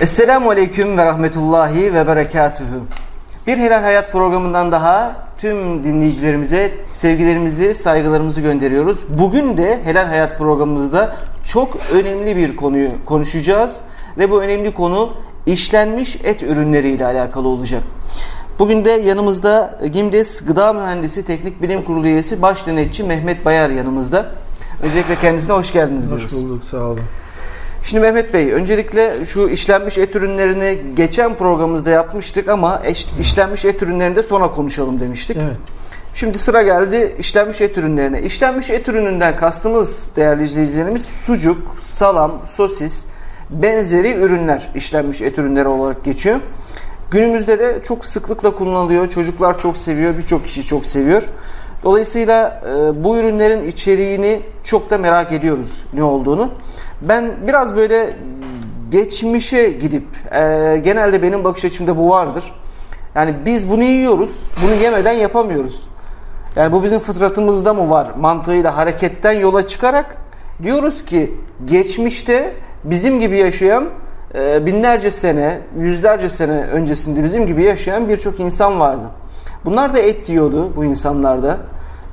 Esselamu Aleyküm ve Rahmetullahi ve Berekatühü. Bir Helal Hayat programından daha tüm dinleyicilerimize sevgilerimizi, saygılarımızı gönderiyoruz. Bugün de Helal Hayat programımızda çok önemli bir konuyu konuşacağız. Ve bu önemli konu işlenmiş et ürünleri ile alakalı olacak. Bugün de yanımızda Gimdes Gıda Mühendisi Teknik Bilim Kurulu üyesi baş denetçi Mehmet Bayar yanımızda. Öncelikle kendisine hoş geldiniz diyoruz. Hoş bulduk, sağ olun. Şimdi Mehmet Bey, öncelikle şu işlenmiş et ürünlerini geçen programımızda yapmıştık ama işlenmiş et ürünlerini de sonra konuşalım demiştik. Evet. Şimdi sıra geldi işlenmiş et ürünlerine. İşlenmiş et ürününden kastımız değerli izleyicilerimiz sucuk, salam, sosis, benzeri ürünler işlenmiş et ürünleri olarak geçiyor. Günümüzde de çok sıklıkla kullanılıyor. Çocuklar çok seviyor, birçok kişi çok seviyor. Dolayısıyla e, bu ürünlerin içeriğini çok da merak ediyoruz ne olduğunu. Ben biraz böyle geçmişe gidip e, genelde benim bakış açımda bu vardır. Yani biz bunu yiyoruz, bunu yemeden yapamıyoruz. Yani bu bizim fıtratımızda mı var mantığıyla hareketten yola çıkarak diyoruz ki geçmişte bizim gibi yaşayan e, binlerce sene, yüzlerce sene öncesinde bizim gibi yaşayan birçok insan vardı. Bunlar da et yiyordu bu insanlarda.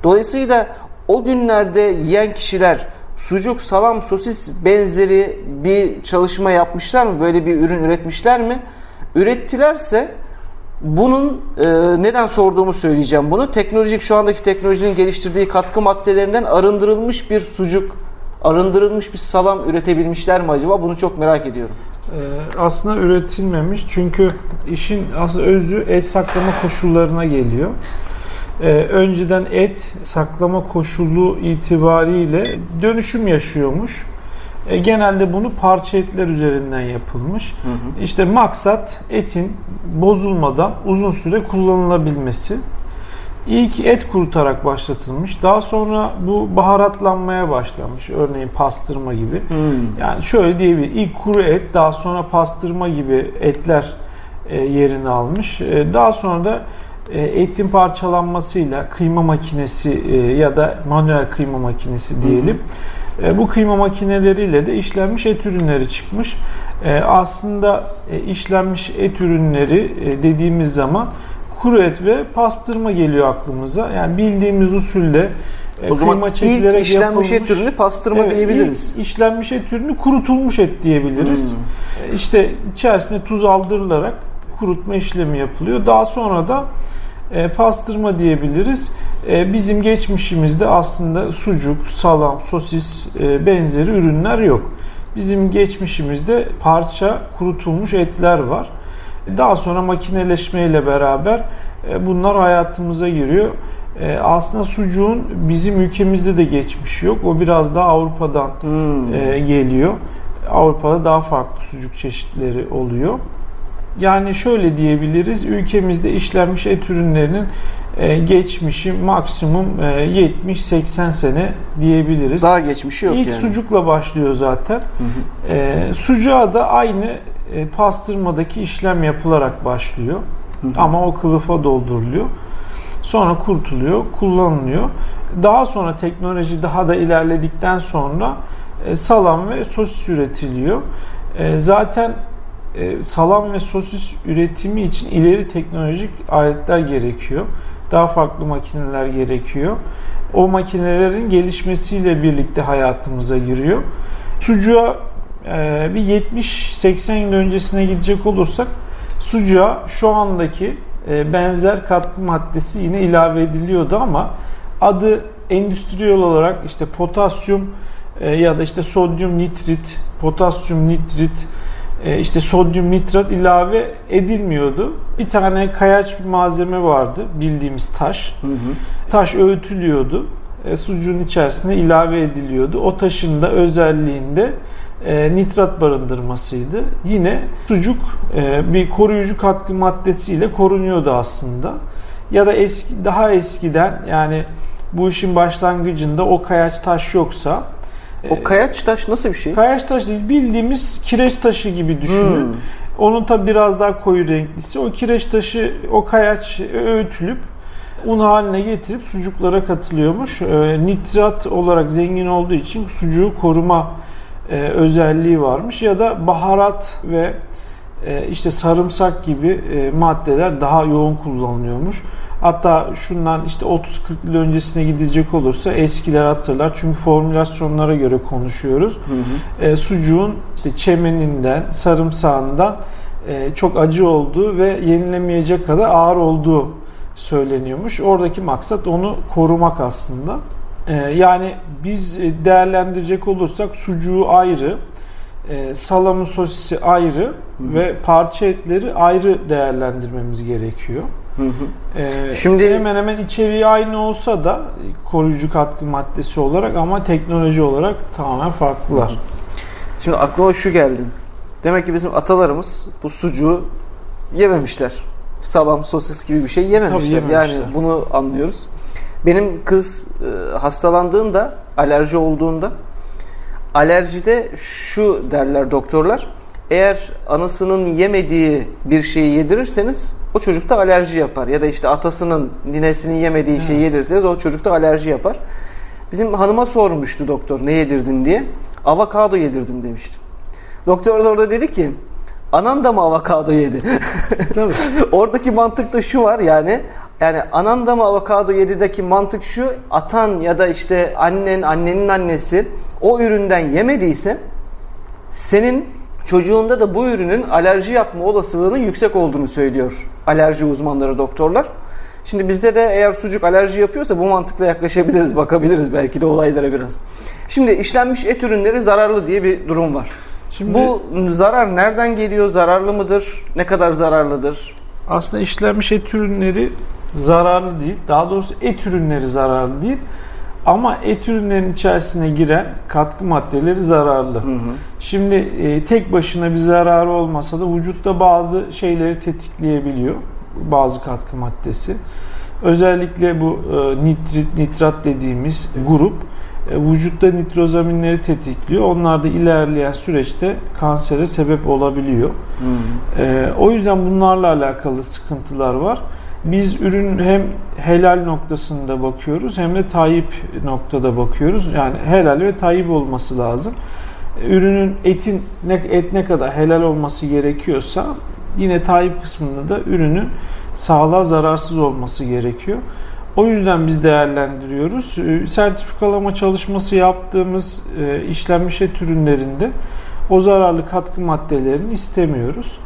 Dolayısıyla o günlerde yiyen kişiler sucuk, salam, sosis benzeri bir çalışma yapmışlar mı? Böyle bir ürün üretmişler mi? Ürettilerse bunun e, neden sorduğumu söyleyeceğim bunu. Teknolojik şu andaki teknolojinin geliştirdiği katkı maddelerinden arındırılmış bir sucuk, arındırılmış bir salam üretebilmişler mi acaba? Bunu çok merak ediyorum. Ee, aslında üretilmemiş çünkü işin asıl özü et saklama koşullarına geliyor. Ee, önceden et saklama koşulu itibariyle dönüşüm yaşıyormuş. E, genelde bunu parça etler üzerinden yapılmış. Hı hı. İşte maksat etin bozulmadan uzun süre kullanılabilmesi. İlk et kurutarak başlatılmış. Daha sonra bu baharatlanmaya başlamış. Örneğin pastırma gibi. Hmm. Yani şöyle diyebilir. İlk kuru et, daha sonra pastırma gibi etler e, yerini almış. E, daha sonra da e, etin parçalanmasıyla kıyma makinesi ya da manuel kıyma makinesi diyelim. Hmm. Bu kıyma makineleriyle de işlenmiş et ürünleri çıkmış. Aslında işlenmiş et ürünleri dediğimiz zaman kuru et ve pastırma geliyor aklımıza. Yani bildiğimiz usulde e, o zaman ilk işlenmiş et ürünü pastırma evet, diyebiliriz. Ilk işlenmiş et ürünü kurutulmuş et diyebiliriz. Hmm. E, işte içerisine tuz aldırılarak kurutma işlemi yapılıyor. Daha sonra da e, pastırma diyebiliriz. E, bizim geçmişimizde aslında sucuk, salam, sosis e, benzeri ürünler yok. Bizim geçmişimizde parça kurutulmuş etler var. Daha sonra makineleşmeyle beraber e, bunlar hayatımıza giriyor. E, aslında sucuğun bizim ülkemizde de geçmiş yok. O biraz daha Avrupa'dan hmm. E, geliyor. Avrupa'da daha farklı sucuk çeşitleri oluyor. Yani şöyle diyebiliriz, ülkemizde işlenmiş et ürünlerinin geçmişi maksimum 70-80 sene diyebiliriz. Daha geçmişi yok İlk yani. sucukla başlıyor zaten. Hı hı. Sucuğa da aynı e, pastırmadaki işlem yapılarak başlıyor. Hı hı. Ama o kılıfa dolduruluyor. Sonra kurtuluyor, kullanılıyor. Daha sonra teknoloji daha da ilerledikten sonra e, salam ve sosis üretiliyor. E, zaten e, salam ve sosis üretimi için ileri teknolojik aletler gerekiyor. Daha farklı makineler gerekiyor. O makinelerin gelişmesiyle birlikte hayatımıza giriyor. Sucuğa ee, bir 70-80 yıl öncesine gidecek olursak sucuğa şu andaki e, benzer katkı maddesi yine ilave ediliyordu ama adı endüstriyel olarak işte potasyum e, ya da işte sodyum nitrit, potasyum nitrit, e, işte sodyum nitrat ilave edilmiyordu. Bir tane kayaç malzeme vardı bildiğimiz taş. Hı hı. Taş öğütülüyordu. Sucuğun içerisine ilave ediliyordu. O taşın da özelliğinde e, nitrat barındırmasıydı. Yine sucuk e, bir koruyucu katkı maddesiyle korunuyordu aslında. Ya da eski daha eskiden yani bu işin başlangıcında o kayaç taş yoksa o e, kayaç taş nasıl bir şey? Kayaç taş değil bildiğimiz kireç taşı gibi düşünün. Hmm. Onun tabi biraz daha koyu renklisi. O kireç taşı o kayaç öğütülüp un haline getirip sucuklara katılıyormuş. E, nitrat olarak zengin olduğu için sucuğu koruma e, özelliği varmış ya da baharat ve işte sarımsak gibi e, maddeler daha yoğun kullanılıyormuş. Hatta şundan işte 30-40 yıl öncesine gidecek olursa eskiler hatırlar. Çünkü formülasyonlara göre konuşuyoruz. Hı hı. E, sucuğun işte çemeninden, sarımsağından e, çok acı olduğu ve yenilemeyecek kadar ağır olduğu söyleniyormuş. Oradaki maksat onu korumak aslında. E, yani biz değerlendirecek olursak sucuğu ayrı, e, salamın sosisi ayrı hı hı. ve parça etleri ayrı değerlendirmemiz gerekiyor. Hı hı. Ee, Şimdi hemen hemen içeriği aynı olsa da koruyucu katkı maddesi olarak ama teknoloji olarak tamamen farklılar. Hı. Şimdi aklıma şu geldi. Demek ki bizim atalarımız bu sucuğu yememişler. Salam, sosis gibi bir şey yememişler. yememişler. Yani bunu anlıyoruz. Benim kız e, hastalandığında, alerji olduğunda alerjide şu derler doktorlar. Eğer anasının yemediği bir şeyi yedirirseniz o çocukta alerji yapar. Ya da işte atasının, ninesinin yemediği şeyi yedirirseniz o çocukta alerji yapar. Bizim hanıma sormuştu doktor ne yedirdin diye. Avokado yedirdim demiştim. Doktor da orada dedi ki anan da mı avokado yedi? Tabii. Oradaki mantık da şu var yani yani anan da mı avokado yedideki mantık şu atan ya da işte annen annenin annesi o üründen yemediyse senin çocuğunda da bu ürünün alerji yapma olasılığının yüksek olduğunu söylüyor alerji uzmanları doktorlar. Şimdi bizde de eğer sucuk alerji yapıyorsa bu mantıkla yaklaşabiliriz, bakabiliriz belki de olaylara biraz. Şimdi işlenmiş et ürünleri zararlı diye bir durum var. Şimdi, bu zarar nereden geliyor? Zararlı mıdır? Ne kadar zararlıdır? Aslında işlenmiş et ürünleri zararlı değil. Daha doğrusu et ürünleri zararlı değil. Ama et ürünlerinin içerisine giren katkı maddeleri zararlı. Hı hı. Şimdi e, tek başına bir zararı olmasa da vücutta bazı şeyleri tetikleyebiliyor. Bazı katkı maddesi. Özellikle bu e, nitrit, nitrat dediğimiz grup vücutta nitrozaminleri tetikliyor. Onlar da ilerleyen süreçte kansere sebep olabiliyor. Hmm. E, o yüzden bunlarla alakalı sıkıntılar var. Biz ürün hem helal noktasında bakıyoruz hem de tayyip noktada bakıyoruz. Yani helal ve tayyip olması lazım. Ürünün etin ne, et ne kadar helal olması gerekiyorsa yine tayyip kısmında da ürünün sağlığa zararsız olması gerekiyor. O yüzden biz değerlendiriyoruz. Ee, sertifikalama çalışması yaptığımız e, işlenmiş et ürünlerinde o zararlı katkı maddelerini istemiyoruz.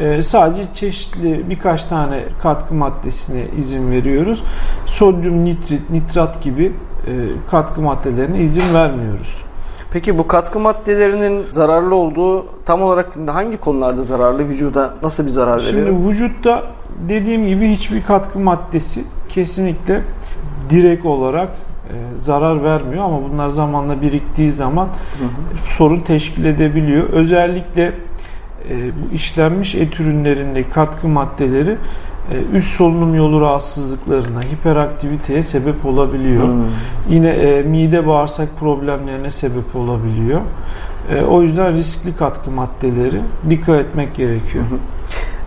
Ee, sadece çeşitli birkaç tane katkı maddesine izin veriyoruz. Sodyum nitrit, nitrat gibi e, katkı maddelerine izin vermiyoruz. Peki bu katkı maddelerinin zararlı olduğu tam olarak hangi konularda zararlı? Vücuda nasıl bir zarar veriyor? Şimdi vücutta dediğim gibi hiçbir katkı maddesi kesinlikle direkt olarak e, zarar vermiyor ama bunlar zamanla biriktiği zaman hı hı. sorun teşkil edebiliyor. Özellikle e, bu işlenmiş et ürünlerindeki katkı maddeleri e, üst solunum yolu rahatsızlıklarına, hiperaktiviteye sebep olabiliyor. Hmm. Yine e, mide bağırsak problemlerine sebep olabiliyor. O yüzden riskli katkı maddeleri dikkat etmek gerekiyor.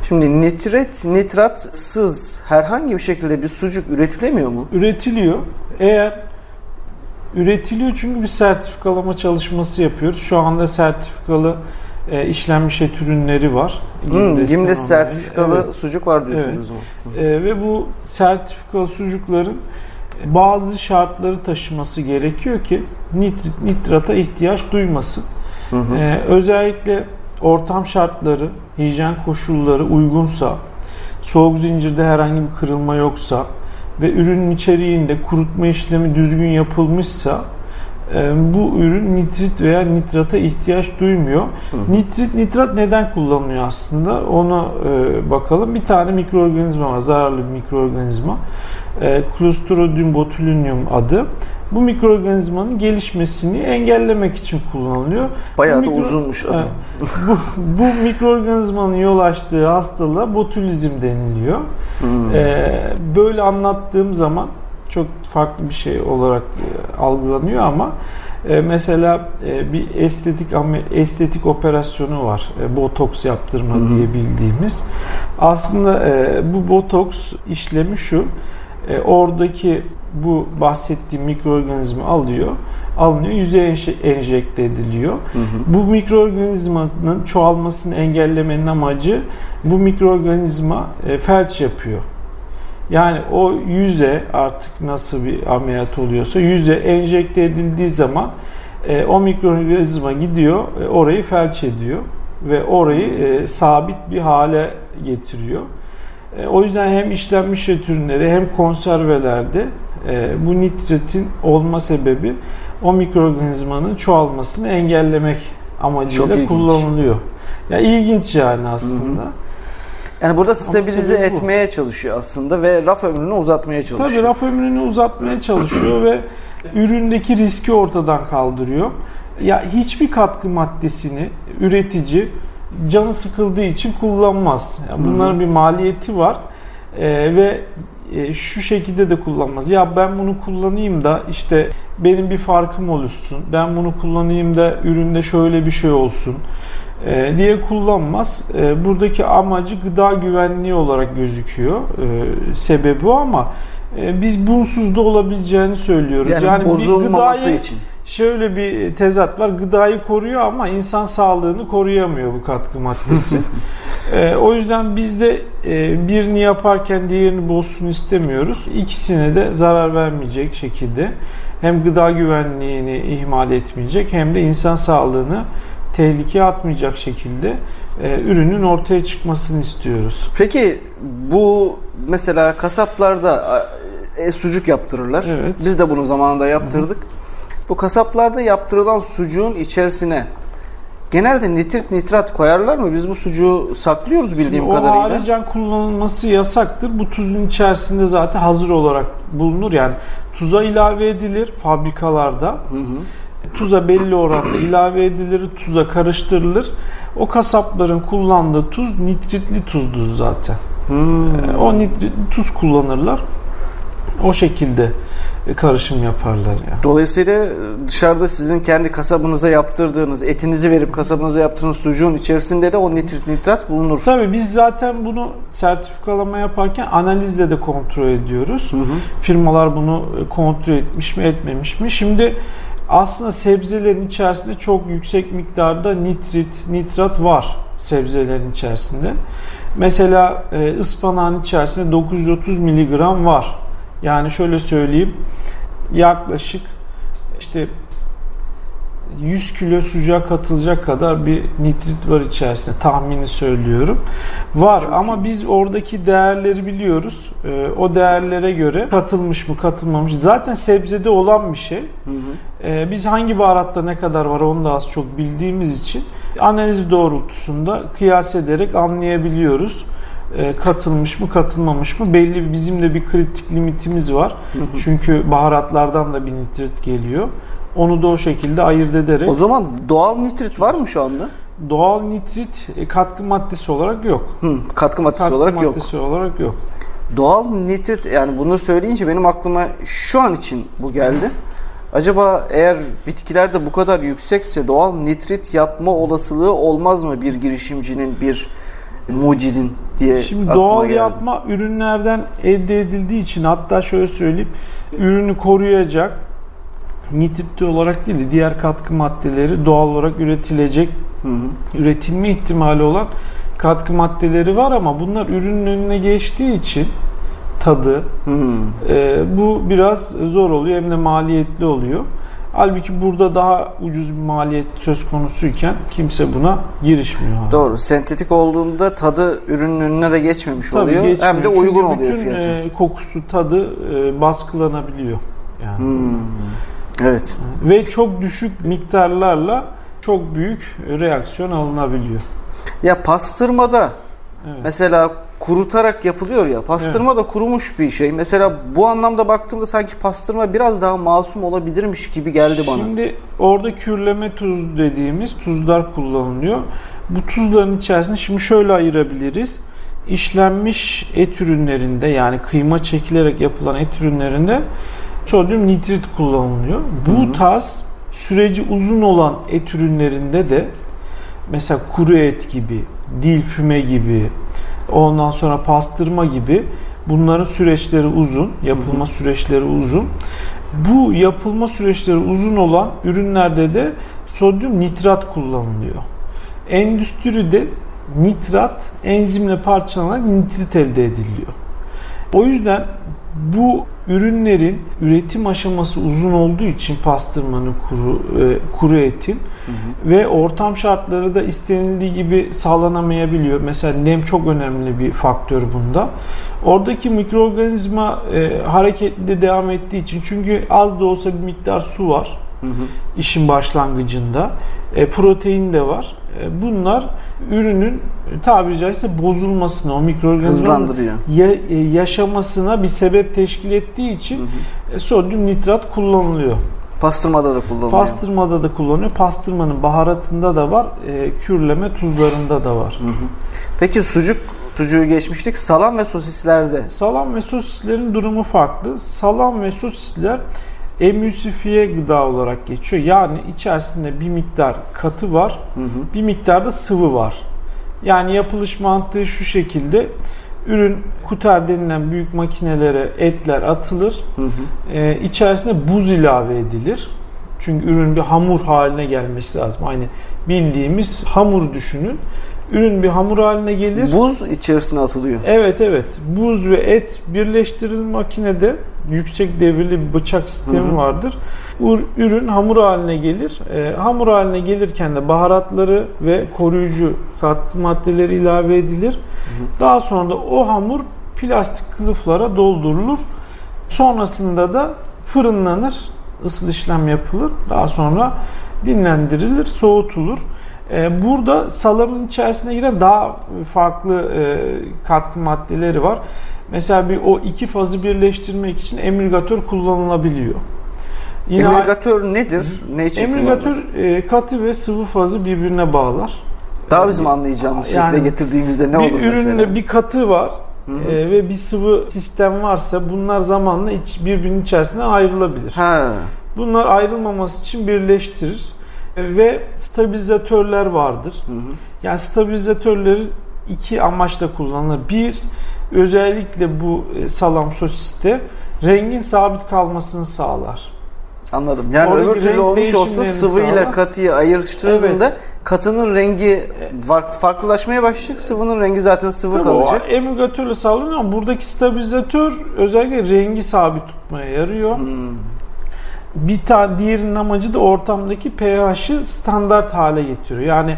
Şimdi nitrat, nitratsız herhangi bir şekilde bir sucuk üretilemiyor mu? Üretiliyor. Eğer üretiliyor çünkü bir sertifikalama çalışması yapıyoruz. Şu anda sertifikalı e, işlenmiş et ürünleri var. Hmm, sertifikalı evet. sucuk var diyorsunuz evet. E, ve bu sertifikalı sucukların bazı şartları taşıması gerekiyor ki nitrit, nitrata ihtiyaç duymasın. Hı hı. E, özellikle ortam şartları, hijyen koşulları uygunsa, soğuk zincirde herhangi bir kırılma yoksa ve ürünün içeriğinde kurutma işlemi düzgün yapılmışsa ee, bu ürün nitrit veya nitrata ihtiyaç duymuyor. Hı. Nitrit, nitrat neden kullanılıyor aslında? Ona e, bakalım. Bir tane mikroorganizma var, zararlı bir mikroorganizma. E, Clostridium botulinum adı. Bu mikroorganizmanın gelişmesini engellemek için kullanılıyor. Bayağı bu da mikro... uzunmuş adı. Bu, bu mikroorganizmanın yol açtığı hastalığa botulizm deniliyor. Hmm. E, böyle anlattığım zaman çok farklı bir şey olarak e, algılanıyor ama e, mesela e, bir estetik estetik operasyonu var. E, botoks yaptırma Hı-hı. diye bildiğimiz. Aslında e, bu botoks işlemi şu. E, oradaki bu bahsettiğim mikroorganizma alıyor. alınıyor, yüzeye enjekte ediliyor. Hı hı. Bu mikroorganizmanın çoğalmasını engellemenin amacı bu mikroorganizma e, felç yapıyor. Yani o yüze artık nasıl bir ameliyat oluyorsa yüze enjekte edildiği zaman e, o mikroorganizma gidiyor, e, orayı felç ediyor ve orayı e, sabit bir hale getiriyor. E, o yüzden hem işlenmiş et ürünleri hem konservelerde e, bu nitritin olma sebebi o mikroorganizmanın çoğalmasını engellemek amacıyla kullanılıyor. Ya yani ilginç yani aslında. Hı hı. Yani burada stabilize etmeye çalışıyor aslında ve raf ömrünü uzatmaya çalışıyor. Tabii raf ömrünü uzatmaya çalışıyor ve üründeki riski ortadan kaldırıyor. Ya hiçbir katkı maddesini üretici canı sıkıldığı için kullanmaz. Yani bunların bir maliyeti var ee, ve e, şu şekilde de kullanmaz. Ya ben bunu kullanayım da işte benim bir farkım oluşsun. Ben bunu kullanayım da üründe şöyle bir şey olsun e, diye kullanmaz. E, buradaki amacı gıda güvenliği olarak gözüküyor. E, sebebi o ama e, biz bunsuz da olabileceğini söylüyoruz. Yani, yani bozulmaması gıdayı, için. Şöyle bir tezat var. Gıdayı koruyor ama insan sağlığını koruyamıyor bu katkı maddesi. e, o yüzden biz de e, birini yaparken diğerini bozsun istemiyoruz. İkisine de zarar vermeyecek şekilde hem gıda güvenliğini ihmal etmeyecek hem de insan sağlığını tehlikeye atmayacak şekilde e, ürünün ortaya çıkmasını istiyoruz. Peki bu mesela kasaplarda e, sucuk yaptırırlar. Evet. Biz de bunu zamanında yaptırdık. Hı. Bu kasaplarda yaptırılan sucuğun içerisine genelde nitrit nitrat koyarlar mı? Biz bu sucuğu saklıyoruz bildiğim Şimdi kadarıyla. O haricen kullanılması yasaktır. Bu tuzun içerisinde zaten hazır olarak bulunur. Yani tuza ilave edilir fabrikalarda. Hı hı. Tuza belli oranda ilave edilir, tuza karıştırılır. O kasapların kullandığı tuz nitritli tuzdur zaten. Hmm. O nitritli tuz kullanırlar. O şekilde karışım yaparlar. Yani. Dolayısıyla dışarıda sizin kendi kasabınıza yaptırdığınız, etinizi verip kasabınıza yaptığınız sucuğun içerisinde de o nitrit nitrat bulunur. Tabii biz zaten bunu sertifikalama yaparken analizle de kontrol ediyoruz. Hı hı. Firmalar bunu kontrol etmiş mi etmemiş mi? Şimdi aslında sebzelerin içerisinde çok yüksek miktarda nitrit, nitrat var sebzelerin içerisinde. Mesela e, ıspanağın içerisinde 930 mg var. Yani şöyle söyleyeyim yaklaşık işte 100 kilo sucuğa katılacak kadar bir nitrit var içerisinde tahmini söylüyorum. Var Çok ama iyi. biz oradaki değerleri biliyoruz. Ee, o değerlere göre katılmış mı katılmamış. Zaten sebzede olan bir şey. Hı hı. Ee, biz hangi baharatta ne kadar var onu da az çok bildiğimiz için analiz doğrultusunda kıyas ederek anlayabiliyoruz katılmış mı katılmamış mı belli bizim de bir kritik limitimiz var. Hı hı. Çünkü baharatlardan da bir nitrit geliyor. Onu da o şekilde ayırt ederek. O zaman doğal nitrit var mı şu anda? Doğal nitrit e, katkı maddesi olarak yok. Hı, katkı maddesi katkı olarak maddesi yok. olarak yok. Doğal nitrit yani bunu söyleyince benim aklıma şu an için bu geldi. Acaba eğer bitkilerde bu kadar yüksekse doğal nitrit yapma olasılığı olmaz mı bir girişimcinin, bir mucidin diye Şimdi doğal geldi. yapma ürünlerden elde edildiği için hatta şöyle söyleyeyim ürünü koruyacak nitritli olarak değil de diğer katkı maddeleri doğal olarak üretilecek, hı hı. üretilme ihtimali olan katkı maddeleri var ama bunlar ürünün önüne geçtiği için tadı e, bu biraz zor oluyor hem de maliyetli oluyor. Halbuki burada daha ucuz bir maliyet söz konusuyken kimse buna girişmiyor. Doğru. Sentetik olduğunda tadı ürünün önüne de geçmemiş Tabii oluyor. Geçmiyor. Hem de uygun Çünkü oluyor fiyatı. E, kokusu, tadı e, baskılanabiliyor. Yani. Hmm. Evet. Ve çok düşük miktarlarla çok büyük reaksiyon alınabiliyor. Ya pastırmada evet. mesela kurutarak yapılıyor ya. Pastırma evet. da kurumuş bir şey. Mesela bu anlamda baktığımda sanki pastırma biraz daha masum olabilirmiş gibi geldi bana. Şimdi orada kürleme tuz dediğimiz tuzlar kullanılıyor. Bu tuzların içerisinde şimdi şöyle ayırabiliriz. İşlenmiş et ürünlerinde yani kıyma çekilerek yapılan et ürünlerinde sodyum nitrit kullanılıyor. Bu Hı-hı. tarz süreci uzun olan et ürünlerinde de mesela kuru et gibi, dil füme gibi, ondan sonra pastırma gibi bunların süreçleri uzun, yapılma süreçleri uzun. Bu yapılma süreçleri uzun olan ürünlerde de sodyum nitrat kullanılıyor. Endüstride nitrat enzimle parçalanarak nitrit elde ediliyor. O yüzden bu ürünlerin üretim aşaması uzun olduğu için pastırmanın kuru e, kuru etin hı ve ortam şartları da istenildiği gibi sağlanamayabiliyor. Mesela nem çok önemli bir faktör bunda. Oradaki mikroorganizma e, hareketli devam ettiği için çünkü az da olsa bir miktar su var hı hı. işin başlangıcında. E, protein de var. E, bunlar ürünün tabiri caizse bozulmasına, o mikroorganizmanın ya, e, yaşamasına bir sebep teşkil ettiği için hı hı. E, sodyum nitrat kullanılıyor. Pastırmada da kullanılıyor. Pastırmada da kullanılıyor. Pastırmanın baharatında da var, e, kürleme tuzlarında da var. Hı hı. Peki sucuk sucuğu geçmiştik. Salam ve sosislerde. Salam ve sosislerin durumu farklı. Salam ve sosisler emülsifiye gıda olarak geçiyor. Yani içerisinde bir miktar katı var, hı hı. bir miktar da sıvı var. Yani yapılış mantığı şu şekilde. Ürün kuter denilen büyük makinelere etler atılır. Hı hı. Ee, içerisine buz ilave edilir. Çünkü ürün bir hamur haline gelmesi lazım. Aynı bildiğimiz hamur düşünün. Ürün bir hamur haline gelir. Buz içerisine atılıyor. Evet evet. Buz ve et birleştirilir makinede. Yüksek devirli bir bıçak sistemi hı hı. vardır. Ürün hamur haline gelir. E, hamur haline gelirken de baharatları ve koruyucu katkı maddeleri ilave edilir. Hı hı. Daha sonra da o hamur plastik kılıflara doldurulur. Sonrasında da fırınlanır. ısıl işlem yapılır. Daha sonra dinlendirilir, soğutulur. Ee, burada salamın içerisine giren daha farklı e, katkı maddeleri var. Mesela bir o iki fazı birleştirmek için emülgatör kullanılabiliyor. Yine emülgatör nedir? Ne için Emülgatör e, katı ve sıvı fazı birbirine bağlar. Daha bizim anlayacağımız yani, şekilde getirdiğimizde ne olur mesela? Bir üründe bir katı var. E, ve bir sıvı sistem varsa bunlar zamanla iç, birbirinin içerisinde ayrılabilir. Ha. Bunlar ayrılmaması için birleştirir ve stabilizatörler vardır. Hı hı. Yani stabilizatörleri iki amaçla kullanılır. Bir, özellikle bu e, salam sosiste rengin sabit kalmasını sağlar. Anladım. Yani Oradaki öbür türlü olmuş olsa sıvıyla katıyı ayrıştırdığında evet. katının rengi farklılaşmaya başlayacak. Sıvının rengi zaten sıvı Tabii kalacak. O emülgatörle sağlanıyor ama buradaki stabilizatör özellikle rengi sabit tutmaya yarıyor. Hmm. Bir tane diğerinin amacı da ortamdaki pH'ı standart hale getiriyor. Yani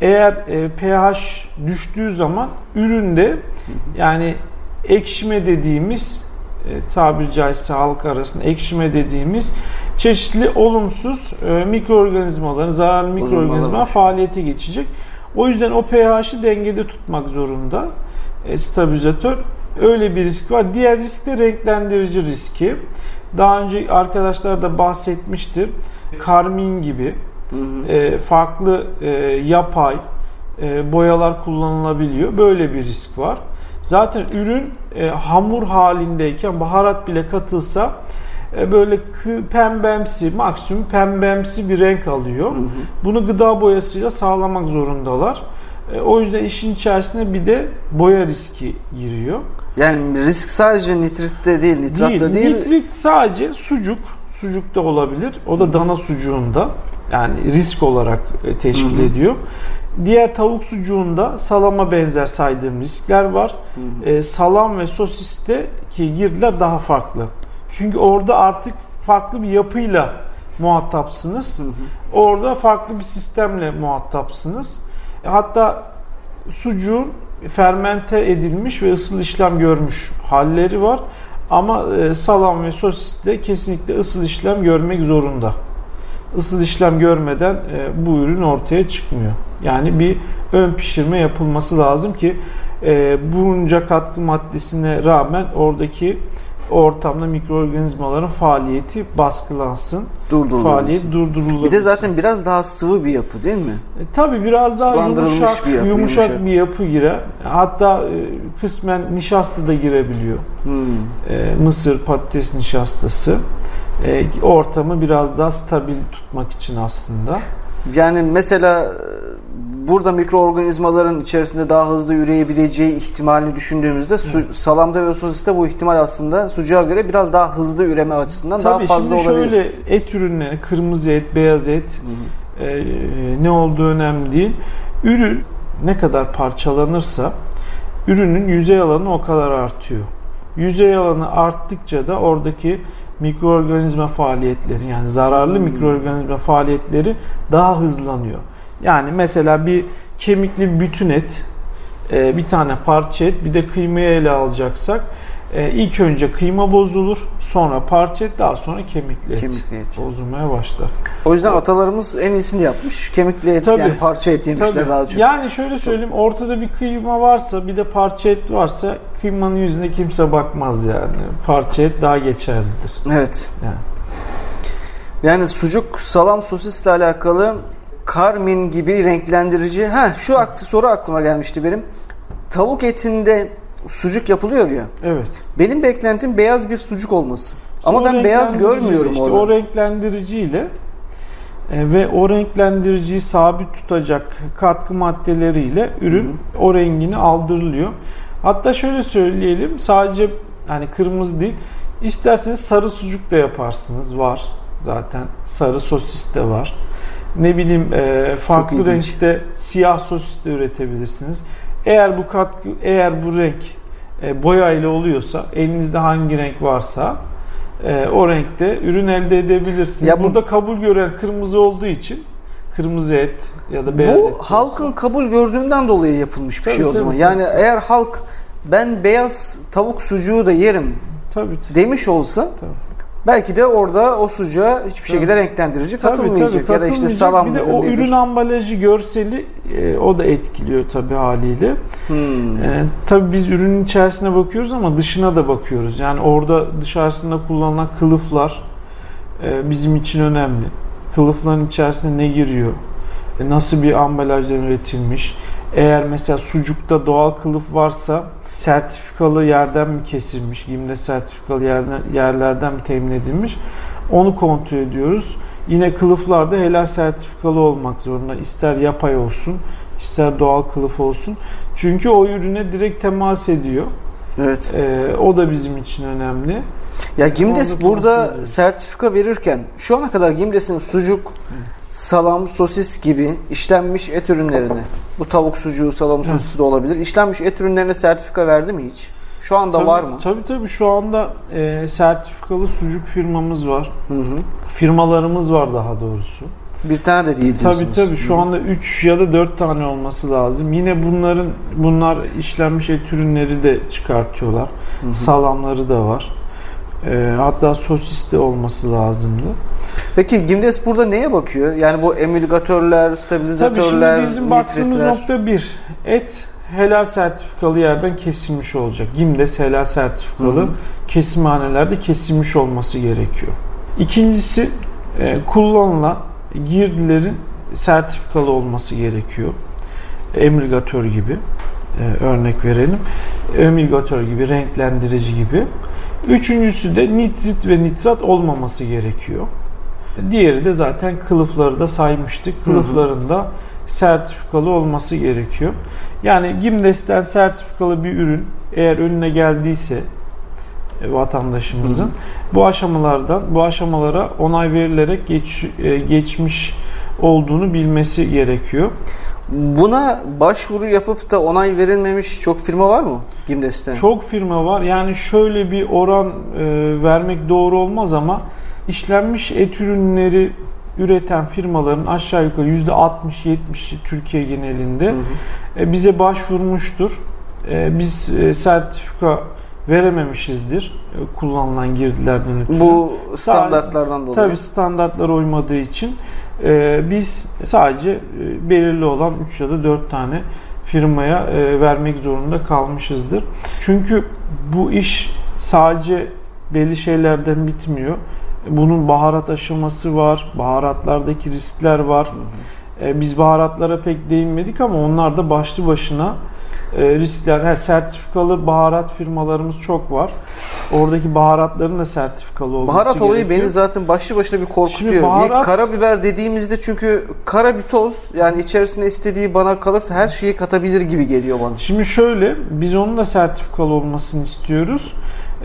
eğer e, pH düştüğü zaman üründe yani ekşime dediğimiz e, tabiri caizse halk arasında ekşime dediğimiz çeşitli olumsuz e, mikroorganizmaların, zararlı mikroorganizma faaliyete geçecek. O yüzden o pH'i dengede tutmak zorunda e, stabilizatör. Öyle bir risk var. Diğer risk de renklendirici riski. Daha önce arkadaşlar da bahsetmiştir. Karmin gibi hı hı. E, farklı e, yapay e, boyalar kullanılabiliyor. Böyle bir risk var. Zaten ürün e, hamur halindeyken baharat bile katılsa e, böyle pembemsi, maksimum pembemsi bir renk alıyor. Hı hı. Bunu gıda boyasıyla sağlamak zorundalar. E, o yüzden işin içerisine bir de boya riski giriyor. Yani risk sadece nitritte değil, nitratta değil. değil. Nitrit sadece sucuk, sucukta olabilir. O da dana sucuğunda. Yani risk olarak e, teşkil hı hı. ediyor. Diğer tavuk sucuğunda salama benzer saydığım riskler var. Hı hı. E, salam ve sosiste ki girdiler daha farklı. Çünkü orada artık farklı bir yapıyla muhatapsınız. Hı hı. Orada farklı bir sistemle muhatapsınız. E, hatta sucuğun fermente edilmiş ve ısıl işlem görmüş halleri var. Ama e, salam ve sosiste kesinlikle ısıl işlem görmek zorunda. Isıl işlem görmeden e, bu ürün ortaya çıkmıyor. Yani bir ön pişirme yapılması lazım ki e, bunca katkı maddesine rağmen oradaki ortamda mikroorganizmaların faaliyeti baskılansın. Faaliyet durdurulur. Bir de zaten biraz daha sıvı bir yapı değil mi? E, tabii biraz daha yumuşak bir, yapı, yumuşak, yumuşak bir yapı girer. Hatta e, kısmen nişasta da girebiliyor. Hmm. E, mısır patates nişastası. E, ortamı biraz daha stabil tutmak için aslında. Yani mesela burada mikroorganizmaların içerisinde daha hızlı üreyebileceği ihtimalini düşündüğümüzde su, salamda ve sosiste bu ihtimal aslında sucuğa göre biraz daha hızlı üreme açısından Tabii daha fazla şimdi olabilir. şöyle et ürünleri, kırmızı et, beyaz et e, ne olduğu önemli değil. Ürün ne kadar parçalanırsa ürünün yüzey alanı o kadar artıyor. Yüzey alanı arttıkça da oradaki mikroorganizma faaliyetleri yani zararlı mikroorganizma faaliyetleri daha hızlanıyor. Yani mesela bir kemikli bütün et, e, bir tane parça et, bir de kıymayı ele alacaksak e, ilk önce kıyma bozulur, sonra parça et, daha sonra kemikli et. Kemikli et. Bozulmaya başlar. O yüzden atalarımız en iyisini yapmış. Kemikli et Tabii. yani parça et yemişler Tabii. daha çok. Yani şöyle söyleyeyim, ortada bir kıyma varsa, bir de parça et varsa kıymanın yüzüne kimse bakmaz yani. Parça et daha geçerlidir. Evet. Yani. Yani sucuk, salam, sosisle alakalı karmin gibi renklendirici. Ha şu aklı soru aklıma gelmişti benim. Tavuk etinde sucuk yapılıyor ya. Evet. Benim beklentim beyaz bir sucuk olması. Ama O ben beyaz görmüyorum işte orada. O renklendiriciyle e, ve o renklendiriciyi sabit tutacak katkı maddeleriyle ürün o rengini aldırılıyor. Hatta şöyle söyleyelim sadece hani kırmızı değil isterseniz sarı sucuk da yaparsınız var zaten sarı sosis de var. Ne bileyim e, farklı renkte siyah sosis de üretebilirsiniz. Eğer bu katkı eğer bu renk e, boya ile oluyorsa elinizde hangi renk varsa e, o renkte ürün elde edebilirsiniz. Ya bu- Burada kabul gören kırmızı olduğu için kırmızı et ya da beyaz et. Bu halkın kabul gördüğünden dolayı yapılmış bir Tabii, şey o tabii, zaman. tabii. Yani eğer halk ben beyaz tavuk sucuğu da yerim tabii, tabii. demiş olsa Tabii. Belki de orada o sucuğa hiçbir şekilde renklendirici Tabii, katılmayacak. tabii, ya da işte salam mıdır o nedir? ürün ambalajı görseli e, o da etkiliyor tabii haliyle. Hmm. E, tabii biz ürünün içerisine bakıyoruz ama dışına da bakıyoruz. Yani orada dışarısında kullanılan kılıflar e, bizim için önemli. Kılıfların içerisine ne giriyor? E, nasıl bir ambalajdan üretilmiş? Eğer mesela sucukta doğal kılıf varsa sertifikalı yerden mi kesilmiş? Gimde sertifikalı yerden, yerlerden mi temin edilmiş? Onu kontrol ediyoruz. Yine kılıflar da helal sertifikalı olmak zorunda. İster yapay olsun, ister doğal kılıf olsun. Çünkü o ürüne direkt temas ediyor. Evet. Ee, o da bizim için önemli. Ya Gimdes burada sertifika verirken şu ana kadar Gimdes'in sucuk, salam, sosis gibi işlenmiş et ürünlerine bu tavuk sucuğu, salam, sosisi de olabilir. İşlenmiş et ürünlerine sertifika verdi mi hiç? Şu anda Tabii, var mı? Tabii tabii şu anda e, sertifikalı sucuk firmamız var. Hı hı. Firmalarımız var daha doğrusu. Bir tane de değil Tabii tabii şu anda 3 ya da 4 tane olması lazım. Yine bunların bunlar işlenmiş et ürünleri de çıkartıyorlar. Hı hı. Salamları da var. E, hatta sosis de olması lazımdı. Peki Gimdes burada neye bakıyor? Yani bu emülgatörler, Tabii stabilizatörler, şimdi bizim baktığımız nitritler. nokta bir. Et helal sertifikalı yerden kesilmiş olacak. Gimdes helal sertifikalı Hı hı. kesimhanelerde kesilmiş olması gerekiyor. İkincisi e, kullanılan girdilerin sertifikalı olması gerekiyor. Emülgatör gibi e, örnek verelim. Emülgatör gibi, renklendirici gibi. Üçüncüsü de nitrit ve nitrat olmaması gerekiyor. Diğeri de zaten kılıfları da saymıştık. Kılıfların da sertifikalı olması gerekiyor. Yani Gimdes'ten sertifikalı bir ürün eğer önüne geldiyse e, vatandaşımızın Hı hı. bu aşamalardan bu aşamalara onay verilerek geç, e, geçmiş olduğunu bilmesi gerekiyor. Buna başvuru yapıp da onay verilmemiş çok firma var mı Gimdes'te? Çok firma var. Yani şöyle bir oran e, vermek doğru olmaz ama işlenmiş et ürünleri üreten firmaların aşağı yukarı %60-70'i Türkiye genelinde Hı hı. e, bize başvurmuştur. E, biz e, sertifika verememişizdir e, kullanılan girdilerden ötürü. Bu standartlardan dolayı. Tabii standartlara uymadığı için e, biz sadece e, belirli olan 3 ya da 4 tane firmaya e, vermek zorunda kalmışızdır. Çünkü bu iş sadece belli şeylerden bitmiyor. Bunun baharat aşaması var, baharatlardaki riskler var. E, biz baharatlara pek değinmedik ama onlar da başlı başına e, riskler. Yani sertifikalı baharat firmalarımız çok var. Oradaki baharatların da sertifikalı olması Baharat olayı gerekiyor. beni zaten başlı başına bir korkutuyor. Şimdi baharat- Bir karabiber dediğimizde çünkü kara bir toz yani içerisine istediği bana kalırsa her şeyi katabilir gibi geliyor bana. Şimdi şöyle, biz onun da sertifikalı olmasını istiyoruz.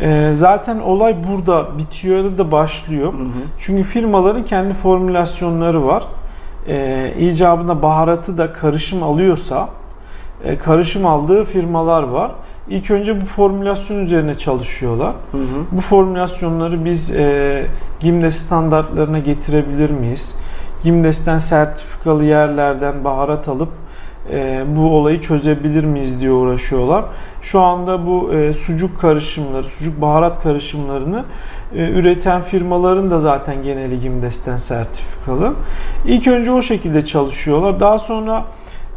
Ee, zaten olay burada bitiyor ya da başlıyor. Çünkü firmaların kendi formülasyonları var. Ee, icabında baharatı da karışım alıyorsa, e, karışım aldığı firmalar var. İlk önce bu formülasyon üzerine çalışıyorlar. Hı hı. Bu formülasyonları biz e, GİMDES standartlarına getirebilir miyiz? GİMDES'ten sertifikalı yerlerden baharat alıp e, bu olayı çözebilir miyiz diye uğraşıyorlar. Şu anda bu e, sucuk karışımları, sucuk baharat karışımlarını e, üreten firmaların da zaten geneli GİMDES'ten sertifikalı. İlk önce o şekilde çalışıyorlar. Daha sonra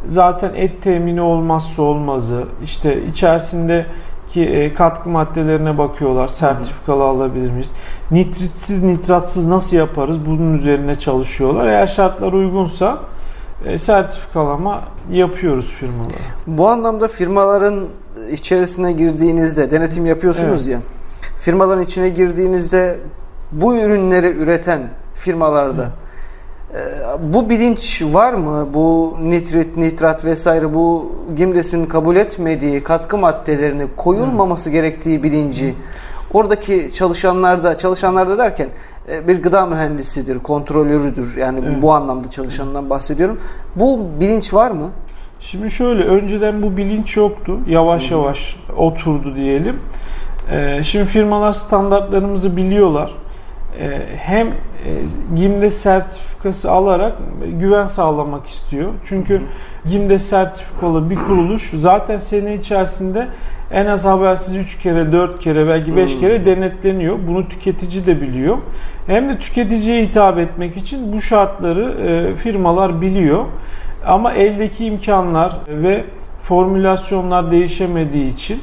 zaten et temini olmazsa olmazı, işte içerisindeki e, katkı maddelerine bakıyorlar. Sertifikalı alabilir miyiz? Nitritsiz, nitratsız nasıl yaparız? Bunun üzerine çalışıyorlar. Eğer şartlar uygunsa e, sertifikalama yapıyoruz firmalara. Bu anlamda firmaların içerisine girdiğinizde denetim yapıyorsunuz ya. Firmaların içine girdiğinizde bu ürünleri üreten firmalarda e, bu bilinç var mı? Bu nitrit, nitrat vesaire bu GİMDES'in kabul etmediği katkı maddelerine koyulmaması gerektiği bilinci oradaki çalışanlarda çalışanlarda derken bir gıda mühendisidir, kontrolörüdür. Yani Evet. bu anlamda çalışandan bahsediyorum. Bu bilinç var mı? Şimdi şöyle önceden bu bilinç yoktu. Yavaş yavaş oturdu diyelim. Ee, şimdi firmalar standartlarımızı biliyorlar. Ee, hem e, GİMDES sertifikası alarak güven sağlamak istiyor. Çünkü GİMDES sertifikalı bir kuruluş zaten sene içerisinde en az habersiz 3 kere, 4 kere belki 5 kere denetleniyor. Bunu tüketici de biliyor. Hem de tüketiciye hitap etmek için bu şartları e, firmalar biliyor. Ama eldeki imkanlar ve formülasyonlar değişemediği için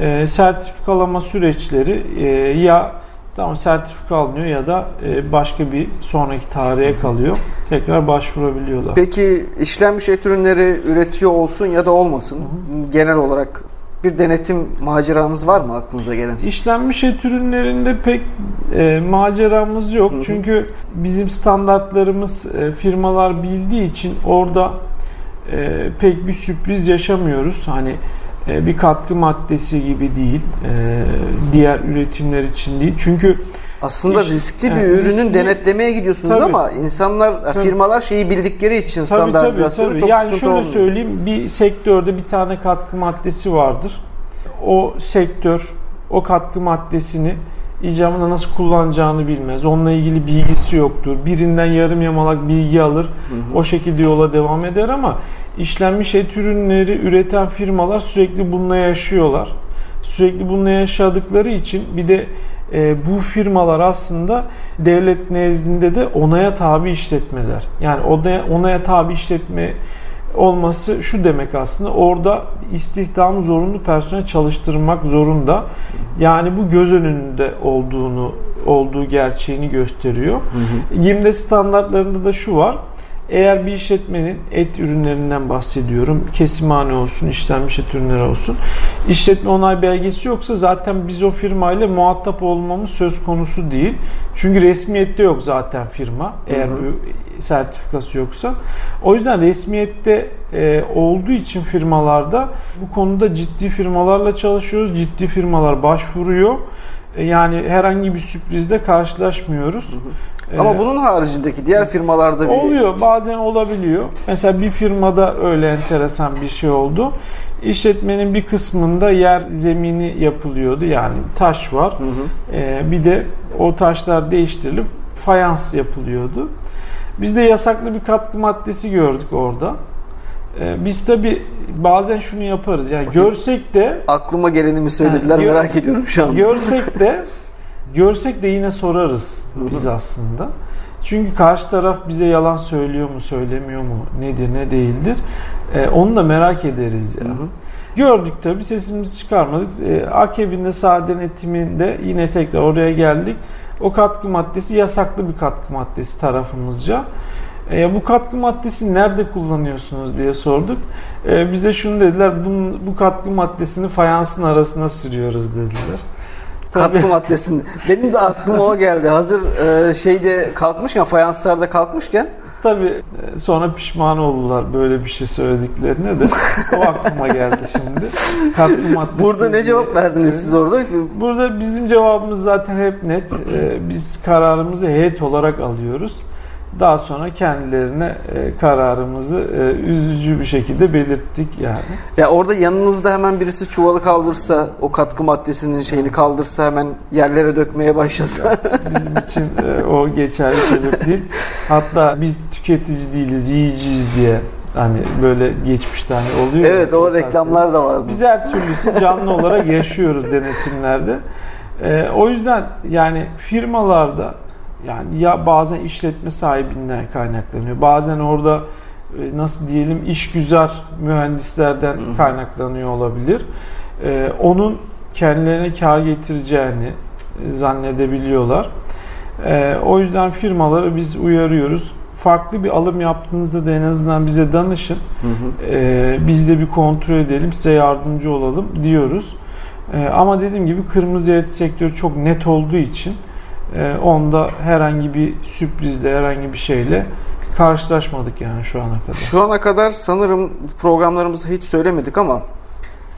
e, sertifikalama süreçleri e, ya tamam sertifika alınıyor ya da e, başka bir sonraki tarihe kalıyor. Tekrar başvurabiliyorlar. Peki işlenmiş et ürünleri üretiyor olsun ya da olmasın genel olarak bir denetim maceranız var mı aklınıza gelen? İşlenmiş et ürünlerinde pek e, maceramız yok. Hı hı. Çünkü bizim standartlarımız e, firmalar bildiği için orada e, pek bir sürpriz yaşamıyoruz. Hani e, bir katkı maddesi gibi değil. E, diğer üretimler için değil. Çünkü Aslında İş- riskli bir evet, ürünün riskli- denetlemeye gidiyorsunuz Tabii. ama insanlar, Tabii. firmalar şeyi bildikleri için Tabii, tabii, standartizasyonu tabii. çok yani sıkıntı şöyle olmuyor. söyleyeyim bir sektörde bir tane katkı maddesi vardır. O sektör o katkı maddesini icabında nasıl kullanacağını bilmez. Onunla ilgili bilgisi yoktur. Birinden yarım yamalak bilgi alır. O şekilde yola devam eder ama işlenmiş et ürünleri üreten firmalar sürekli bununla yaşıyorlar. Sürekli bununla yaşadıkları için bir de e, bu firmalar aslında devlet nezdinde de onaya tabi işletmeler. Yani onaya, onaya tabi işletme olması şu demek aslında orada istihdam zorunlu personel çalıştırmak zorunda. Yani bu göz önünde olduğunu olduğu gerçeğini gösteriyor. GİMDE standartlarında da şu var. Eğer bir işletmenin et ürünlerinden bahsediyorum. Kesimhane olsun, işlenmiş et ürünleri olsun. İşletme onay belgesi yoksa zaten biz o firmayla muhatap olmamız söz konusu değil. Çünkü resmiyette yok zaten firma. Eğer Hı hı. sertifikası yoksa. O yüzden resmiyette e, olduğu için firmalarda bu konuda ciddi firmalarla çalışıyoruz. Ciddi firmalar başvuruyor. E, yani herhangi bir sürprizle karşılaşmıyoruz. Ama bunun haricindeki diğer firmalarda bir Oluyor bazen olabiliyor. Mesela bir firmada öyle enteresan bir şey oldu. İşletmenin bir kısmında yer zemini yapılıyordu. Yani taş var. Hı hı. Ee, bir de o taşlar değiştirilip fayans yapılıyordu. Biz de yasaklı bir katkı maddesi gördük orada. Ee, biz tabi bazen şunu yaparız. Yani görsek de aklıma geleni mi söylediler gör- merak ediyorum şu an. Görsek de görsek de yine sorarız biz aslında. Çünkü karşı taraf bize yalan söylüyor mu, söylemiyor mu, nedir, ne değildir. Ee, onu da merak ederiz ya. Hı hı. Gördük tabii sesimizi çıkarmadık. Ee, akabinde sağ denetiminde yine tekrar oraya geldik. O katkı maddesi yasaklı bir katkı maddesi tarafımızca. E, bu katkı maddesini nerede kullanıyorsunuz diye sorduk. E, bize şunu dediler, bunun, bu katkı maddesini fayansın arasına sürüyoruz dediler. Katkı maddesinde. Benim de aklıma o geldi. Hazır e, şeyde kalkmışken, fayanslarda kalkmışken Tabii e, sonra pişman oldular böyle bir şey söylediklerine de. O aklıma geldi şimdi. Katkı maddesi burada ne cevap verdiniz siz orada? Burada bizim cevabımız zaten hep net. Ee, Biz kararımızı heyet olarak alıyoruz. Daha sonra kendilerine e, kararımızı e, üzücü bir şekilde belirttik yani. Ya orada yanınızda hemen birisi çuvalı kaldırsa, o katkı maddesinin şeyini kaldırsa hemen yerlere dökmeye başlasa. Bizim için e, o geçerli sebep değil. Hatta biz tüketici değiliz, yiyeceğiz diye hani böyle geçmişte hani oluyor. ya, evet o tarz reklamlar da vardı. Biz her türlüsü canlı olarak yaşıyoruz denetimlerde. Ee, o yüzden yani firmalarda yani ya bazen işletme sahibinden kaynaklanıyor. Bazen orada e, nasıl diyelim işgüzar mühendislerden kaynaklanıyor olabilir. Ee, onun kendilerine kar getireceğini e, zannedebiliyorlar. Ee, o yüzden firmaları biz uyarıyoruz. Farklı bir alım yaptığınızda da en azından bize danışın. Hı hı. Ee, biz de bir kontrol edelim, size yardımcı olalım diyoruz. Ee, ama dediğim gibi kırmızı et sektörü çok net olduğu için e, onda herhangi bir sürprizle, herhangi bir şeyle karşılaşmadık yani şu ana kadar. Şu ana kadar sanırım programlarımızda hiç söylemedik ama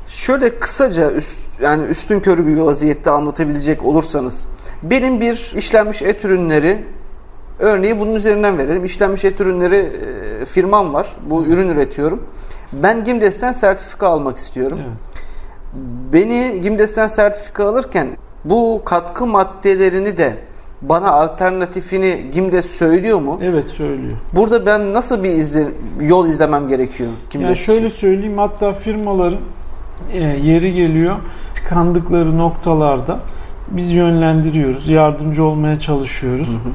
şöyle kısaca üst, yani üstün körü bir vaziyette anlatabilecek olursanız benim bir işlenmiş et ürünleri örneği bunun üzerinden verelim. İşlenmiş et ürünleri e, firmam var. Bu ürün üretiyorum. Ben Gimdes'ten sertifika almak istiyorum. Evet. Beni Gimdes'ten sertifika alırken bu katkı maddelerini de bana alternatifini Gimdes söylüyor mu? evet söylüyor. Burada ben nasıl bir izle, yol izlemem gerekiyor? Gimdes Yani şöyle söyleyeyim hatta firmaların e, yeri geliyor tıkandıkları noktalarda biz yönlendiriyoruz, yardımcı olmaya çalışıyoruz. Hı hı.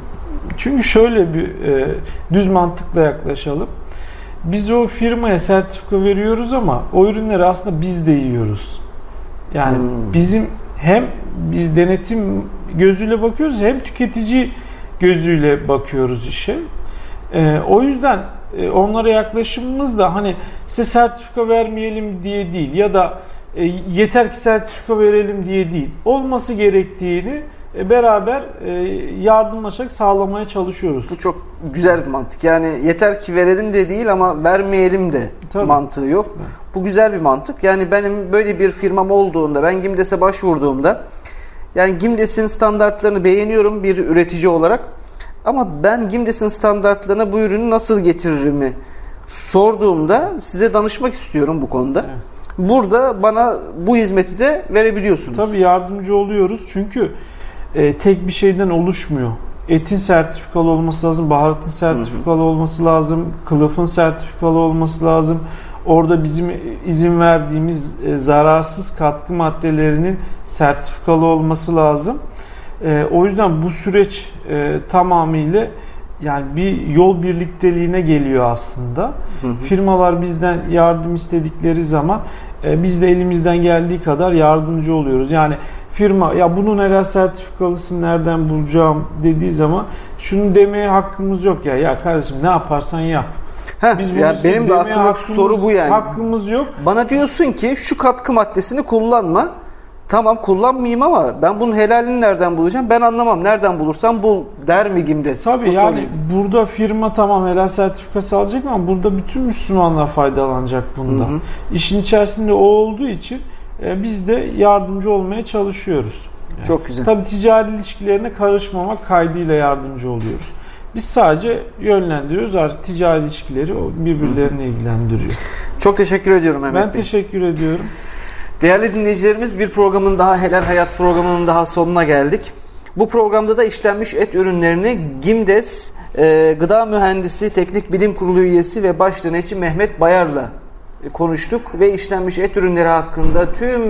Çünkü şöyle bir e, düz mantıkla yaklaşalım. Biz o firmaya sertifika veriyoruz ama o ürünleri aslında biz de yiyoruz. Yani Hmm. bizim hem biz denetim gözüyle bakıyoruz hem tüketici gözüyle bakıyoruz işe. E, o yüzden e, onlara yaklaşımımız da hani size sertifika vermeyelim diye değil ya da e, yeter ki sertifika verelim diye değil. Olması gerektiğini e, beraber e, yardımlaşarak sağlamaya çalışıyoruz. Bu çok güzel bir mantık. Yani yeter ki verelim de değil ama vermeyelim de Tabii. mantığı yok. Bu güzel bir mantık. Yani benim böyle bir firmam olduğunda, ben Gimdes'e başvurduğumda yani Gimdes'in standartlarını beğeniyorum bir üretici olarak. Ama ben Gimdes'in standartlarına bu ürünü nasıl getiririmi sorduğumda size danışmak istiyorum bu konuda. Evet. Burada bana bu hizmeti de verebiliyorsunuz. Tabii yardımcı oluyoruz çünkü e, tek bir şeyden oluşmuyor. Etin sertifikalı olması lazım, baharatın sertifikalı olması lazım, kılıfın sertifikalı olması lazım. Orada bizim izin verdiğimiz e, zararsız katkı maddelerinin sertifikalı olması lazım. E, o yüzden bu süreç e, tamamıyla yani bir yol birlikteliğine geliyor aslında. Hı hı. Firmalar bizden yardım istedikleri zaman e, biz de elimizden geldiği kadar yardımcı oluyoruz. Yani firma ya bunun helal sertifikalısını nereden bulacağım dediği zaman şunu demeye hakkımız yok ya. Ya kardeşim ne yaparsan yap. Heh, Biz bunu ya benim de aklımdaki hakkımız- soru bu yani. Hakkımız yok. Bana diyorsun ki şu katkı maddesini kullanma. Tamam kullanmayayım ama ben bunun helalini nereden bulacağım? Ben anlamam. Nereden bulursam bul der mi Gimdes? Tabii yani burada firma tamam helal sertifikası alacak ama burada bütün Müslümanlar faydalanacak bundan. Hı hı. İşin içerisinde o olduğu için e, biz de yardımcı olmaya çalışıyoruz. Yani. Çok güzel. Tabii ticari ilişkilerine karışmamak kaydıyla yardımcı oluyoruz. Biz sadece yönlendiriyoruz. Artık ticari ilişkileri o birbirlerine ilgilendiriyor. Çok teşekkür ediyorum Mehmet Ben Bey. teşekkür ediyorum. Değerli dinleyicilerimiz bir programın daha Helal Hayat programının daha sonuna geldik. Bu programda da işlenmiş et ürünlerini Gimdes e, Gıda Mühendisi Teknik Bilim Kurulu üyesi ve baş denetçi Mehmet Bayar'la e, konuştuk ve işlenmiş et ürünleri hakkında tüm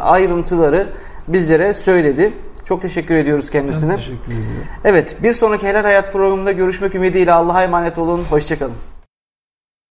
ayrıntıları bizlere söyledi. Çok teşekkür ediyoruz Ben kendisine. teşekkür ediyorum. Evet, bir sonraki Helal Hayat programında görüşmek ümidiyle Allah'a emanet olun. Hoşçakalın.